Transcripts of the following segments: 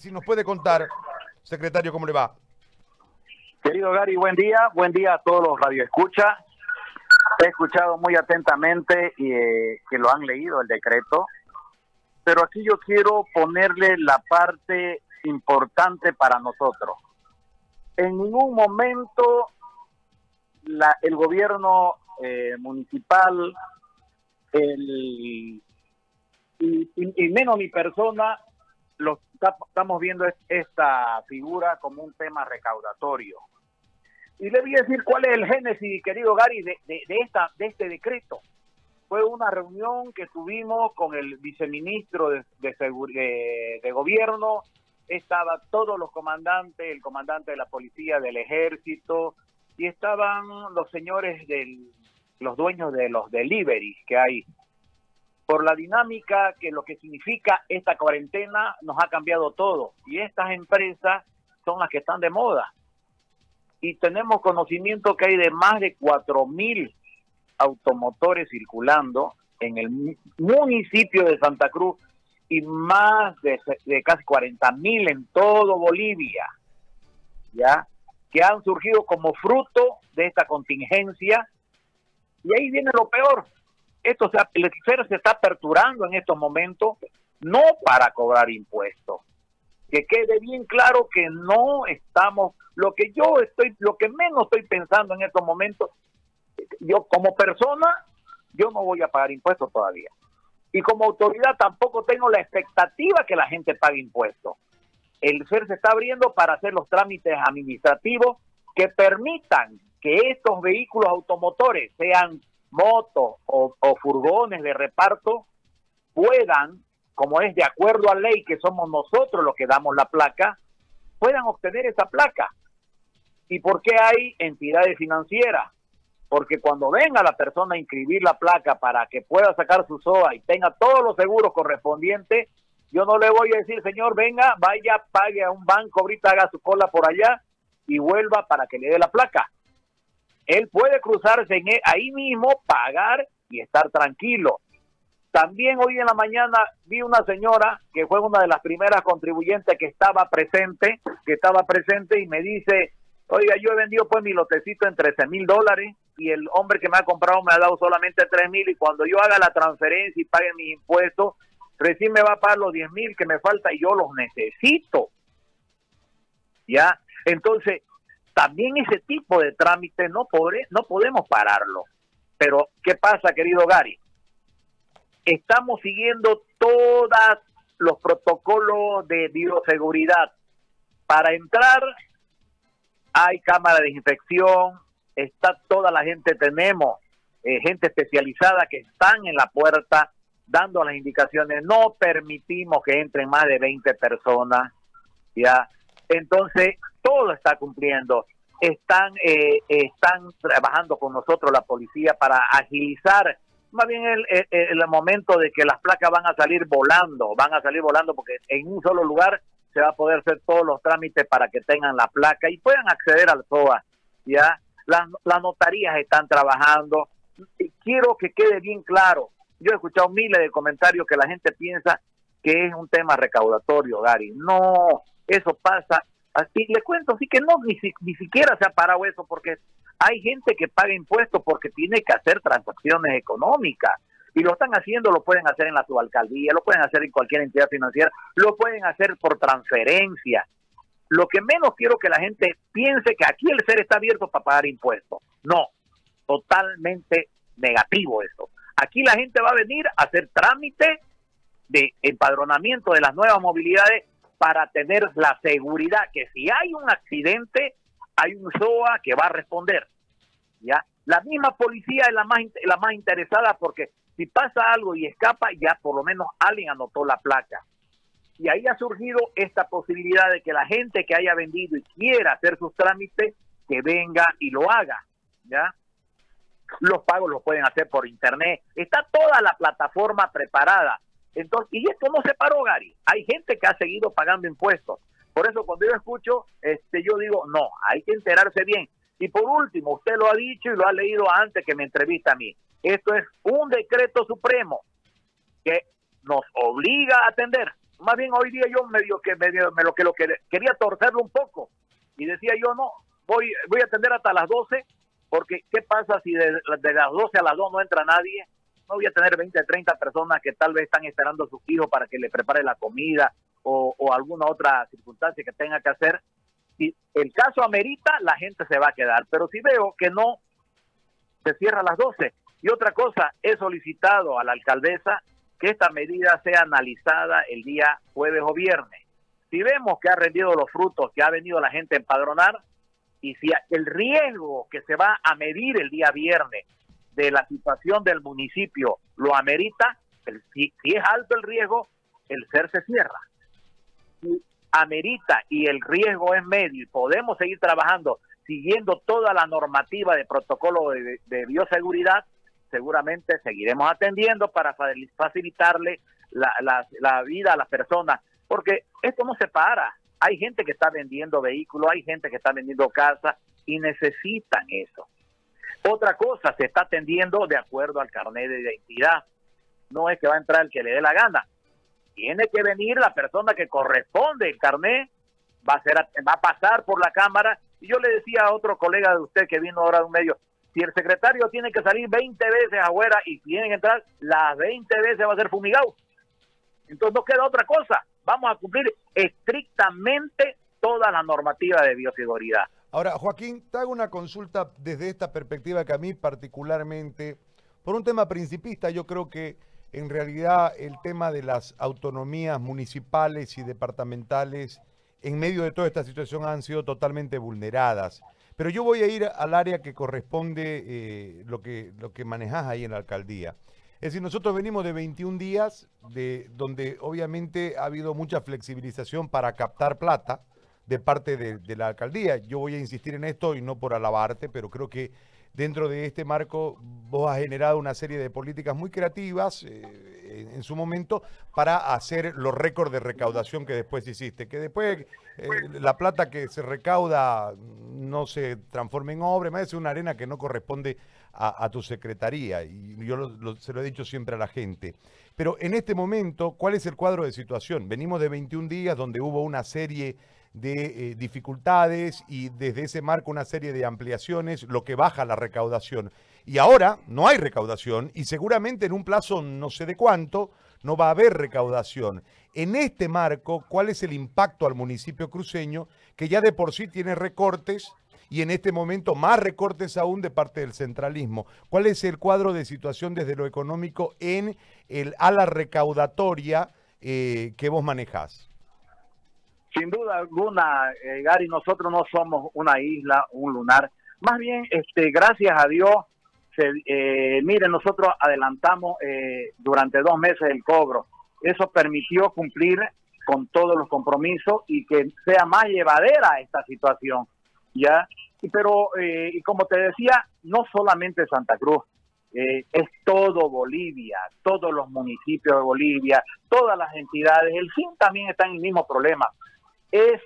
si nos puede contar, secretario, cómo le va. Querido Gary, buen día, buen día a todos los radioescuchas. He escuchado muy atentamente y, eh, que lo han leído el decreto, pero aquí yo quiero ponerle la parte importante para nosotros. En ningún momento la, el gobierno eh, municipal el, y, menos mi persona lo estamos viendo esta figura como un tema recaudatorio. Y le voy a decir cuál es el génesis, querido Gary, de, de, esta, de este decreto. Fue una reunión que tuvimos con el viceministro de, de, de gobierno, estaba todos los comandantes, el comandante de la policía, del ejército, y estaban los señores del, los dueños de los deliveries que hay. Por la dinámica que lo que significa esta cuarentena nos ha cambiado todo. Y estas empresas son las que están de moda. Y tenemos conocimiento que hay de más de mil automotores circulando en el municipio de Santa Cruz y más de, de casi mil en todo Bolivia. ¿Ya? que han surgido como fruto de esta contingencia. Y ahí viene lo peor. Esto se, el se está aperturando en estos momentos no para cobrar impuestos. Que quede bien claro que no estamos, lo que yo estoy, lo que menos estoy pensando en estos momentos, yo como persona, yo no voy a pagar impuestos todavía. Y como autoridad tampoco tengo la expectativa que la gente pague impuestos el CER se está abriendo para hacer los trámites administrativos que permitan que estos vehículos automotores, sean motos o, furgones de reparto, puedan, como es de acuerdo a ley que somos nosotros los que damos la placa, puedan obtener esa placa. ¿Y por qué hay entidades financieras? Porque cuando venga la persona a inscribir la placa para que pueda sacar su SOA y tenga todos los seguros correspondientes, yo no le voy a decir, señor, venga, vaya, pague a un banco, ahorita haga su cola por allá y vuelva para que le dé la placa. Él puede cruzarse en e, ahí mismo, pagar y estar tranquilo. También hoy en la mañana vi una señora que fue una de las primeras contribuyentes que estaba presente, que estaba presente y me dice, oiga, yo he vendido pues mi lotecito en 13 mil dólares y el hombre que me ha comprado me ha dado solamente 3 mil y cuando yo haga la transferencia y pague mis impuestos, recién me va a pagar los 10 mil que me falta y yo los necesito. ¿Ya? Entonces, también ese tipo de trámite no, no podemos pararlo. Pero, ¿qué pasa, querido Gary? Estamos siguiendo todos los protocolos de bioseguridad. Para entrar hay cámara de infección, está toda la gente, tenemos eh, gente especializada que están en la puerta dando las indicaciones, no permitimos que entren más de 20 personas, ¿ya? Entonces, todo está cumpliendo. Están, eh, están trabajando con nosotros la policía para agilizar más bien el, momento de que las placas van a salir volando, van a salir volando porque en un solo lugar se va a poder hacer todos los trámites para que tengan la placa y puedan acceder al SOA, ¿ya? Las, las notarías están trabajando. Quiero que quede bien claro, yo he escuchado miles de comentarios que la gente piensa que es un tema recaudatorio, Gary. No, eso pasa. Así le cuento, sí que no, ni, ni siquiera se ha parado eso, porque hay gente que paga impuestos porque tiene que hacer transacciones económicas. Y lo están haciendo, lo pueden hacer en la subalcaldía, lo pueden hacer en cualquier entidad financiera, lo pueden hacer por transferencia. Lo que menos quiero que la gente piense que aquí el ser está abierto para pagar impuestos. No, totalmente negativo eso. Aquí la gente va a venir a hacer trámite de empadronamiento de las nuevas movilidades para tener la seguridad que si hay un accidente, hay un SOA que va a responder. ¿ya? La misma policía es la más, la más interesada porque si pasa algo y escapa, ya por lo menos alguien anotó la placa. Y ahí ha surgido esta posibilidad de que la gente que haya vendido y quiera hacer sus trámites, que venga y lo haga. ¿ya? los pagos los pueden hacer por internet, está toda la plataforma preparada. Entonces, y esto no se paró, Gary. Hay gente que ha seguido pagando impuestos. Por eso cuando yo escucho, este, yo digo, no, hay que enterarse bien. Y por último, usted lo ha dicho y lo ha leído antes que me entrevista a mí. Esto es un decreto supremo que nos obliga a atender más bien hoy día yo medio que medio, me lo que lo que quería torcerlo un poco y decía yo no, voy voy a atender hasta las 12 porque ¿qué pasa si de, de las 12 a las 2 no entra nadie? No voy a tener 20, 30 personas que tal vez están esperando a sus hijos para que le prepare la comida o, o alguna otra circunstancia que tenga que hacer. Si el caso amerita, la gente se va a quedar. Pero si veo que no, se cierra a las 12. Y otra cosa, he solicitado a la alcaldesa que esta medida sea analizada el día jueves o viernes. Si vemos que ha rendido los frutos, que ha venido la gente a empadronar, y si el riesgo que se va a medir el día viernes de la situación del municipio lo amerita, el, si, es alto el riesgo, el ser se cierra. Si amerita y el riesgo es medio y podemos seguir trabajando siguiendo toda la normativa de protocolo de, de bioseguridad, seguramente seguiremos atendiendo para facilitarle la, la, la vida a las personas, porque esto no se para. Hay gente que está vendiendo vehículos, hay gente que está vendiendo casas y necesitan eso. Otra cosa, se está atendiendo de acuerdo al carnet de identidad. No es que va a entrar el que le dé la gana. Tiene que venir la persona que corresponde el carnet, va a, ser, va a pasar por la cámara. Y yo le decía a otro colega de usted que vino ahora de un medio, si el secretario tiene que salir 20 veces afuera y tiene que entrar, las 20 veces va a ser fumigado. Entonces no queda otra cosa. Vamos a cumplir estrictamente toda la normativa de bioseguridad. Ahora, Joaquín, te hago una consulta desde esta perspectiva que a mí particularmente, por un tema principista, yo creo que en realidad el tema de las autonomías municipales y departamentales en medio de toda esta situación han sido totalmente vulneradas. Pero yo voy a ir al área que corresponde eh, lo, que, lo que manejas ahí en la alcaldía. Es decir, nosotros venimos de 21 días, de, donde obviamente ha habido mucha flexibilización para captar plata de parte de, la alcaldía. Yo voy a insistir en esto y no por alabarte, pero creo que dentro de este marco vos has generado una serie de políticas muy creativas eh, en, su momento para hacer los récords de recaudación que después hiciste. Que después eh, la plata que se recauda no se transforme en obra, más es una arena que no corresponde a, tu secretaría. Y yo se lo he dicho siempre a la gente. Pero en este momento, ¿cuál es el cuadro de situación? Venimos de 21 días donde hubo una serie de eh, dificultades y desde ese marco una serie de ampliaciones, lo que baja la recaudación. Y ahora no hay recaudación y seguramente en un plazo no sé de cuánto no va a haber recaudación. En este marco, ¿cuál es el impacto al municipio cruceño que ya de por sí tiene recortes y en este momento más recortes aún de parte del centralismo? ¿Cuál es el cuadro de situación desde lo económico en el ala recaudatoria eh, que vos manejás? Sin duda alguna, eh, Gary, nosotros no somos una isla, un lunar. Más bien, este, gracias a Dios, se, eh, miren, nosotros adelantamos eh, durante dos meses el cobro. Eso permitió cumplir con todos los compromisos y que sea más llevadera esta situación. ¿ya? Pero, eh, y como te decía, no solamente Santa Cruz, eh, es todo Bolivia, todos los municipios de Bolivia, todas las entidades. El fin también está en el mismo problema es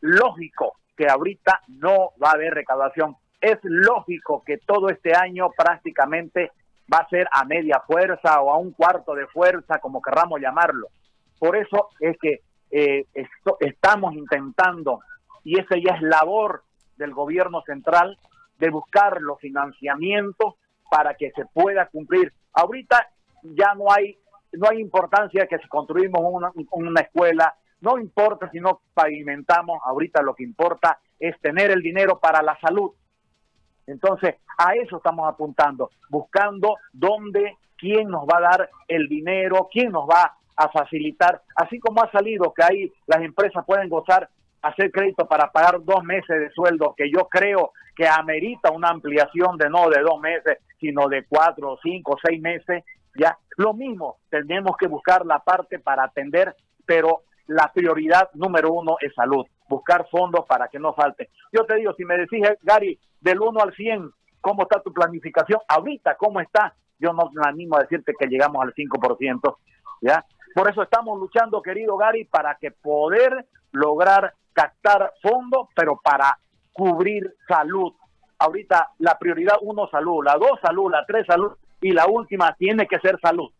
lógico que ahorita no va a haber recaudación. Es lógico que todo este año prácticamente va a ser a media fuerza o a un cuarto de fuerza, como querramos llamarlo. Por eso es que eh, estamos intentando, y esa ya es labor del gobierno central, de buscar los financiamientos para que se pueda cumplir. Ahorita ya no hay no hay importancia que si construimos una escuela, no importa si no pavimentamos, ahorita lo que importa es tener el dinero para la salud. Entonces, a eso estamos apuntando, buscando dónde, quién nos va a dar el dinero, quién nos va a facilitar, así como ha salido que ahí las empresas pueden gozar, hacer crédito para pagar dos meses de sueldo, que yo creo que amerita una ampliación de no de dos meses, sino de cuatro, cinco, seis meses, ya. Lo mismo, tenemos que buscar la parte para atender, pero la prioridad número uno es salud, buscar fondos para que no falte. Yo te digo, si me decís, Gary, del 1 al 100, ¿cómo está tu planificación? Ahorita, ¿cómo está? Yo no me animo a decirte que llegamos al 5%, ¿ya? Por eso estamos luchando, querido Gary, para que poder lograr captar fondos, pero para cubrir salud. Ahorita la prioridad uno, salud, la dos, salud, la tres, salud, y la última tiene que ser salud.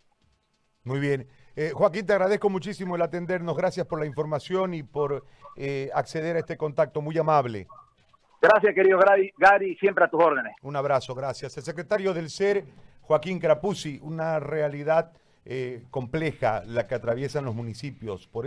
Muy bien. Eh, Joaquín, te agradezco muchísimo el atendernos. Gracias por la información y por eh, acceder a este contacto. Muy amable. Gracias, querido Gary, Gary, siempre a tus órdenes. Un abrazo, gracias. El secretario del SER, Joaquín Crapuzzi, una realidad eh, compleja la que atraviesan los municipios. Por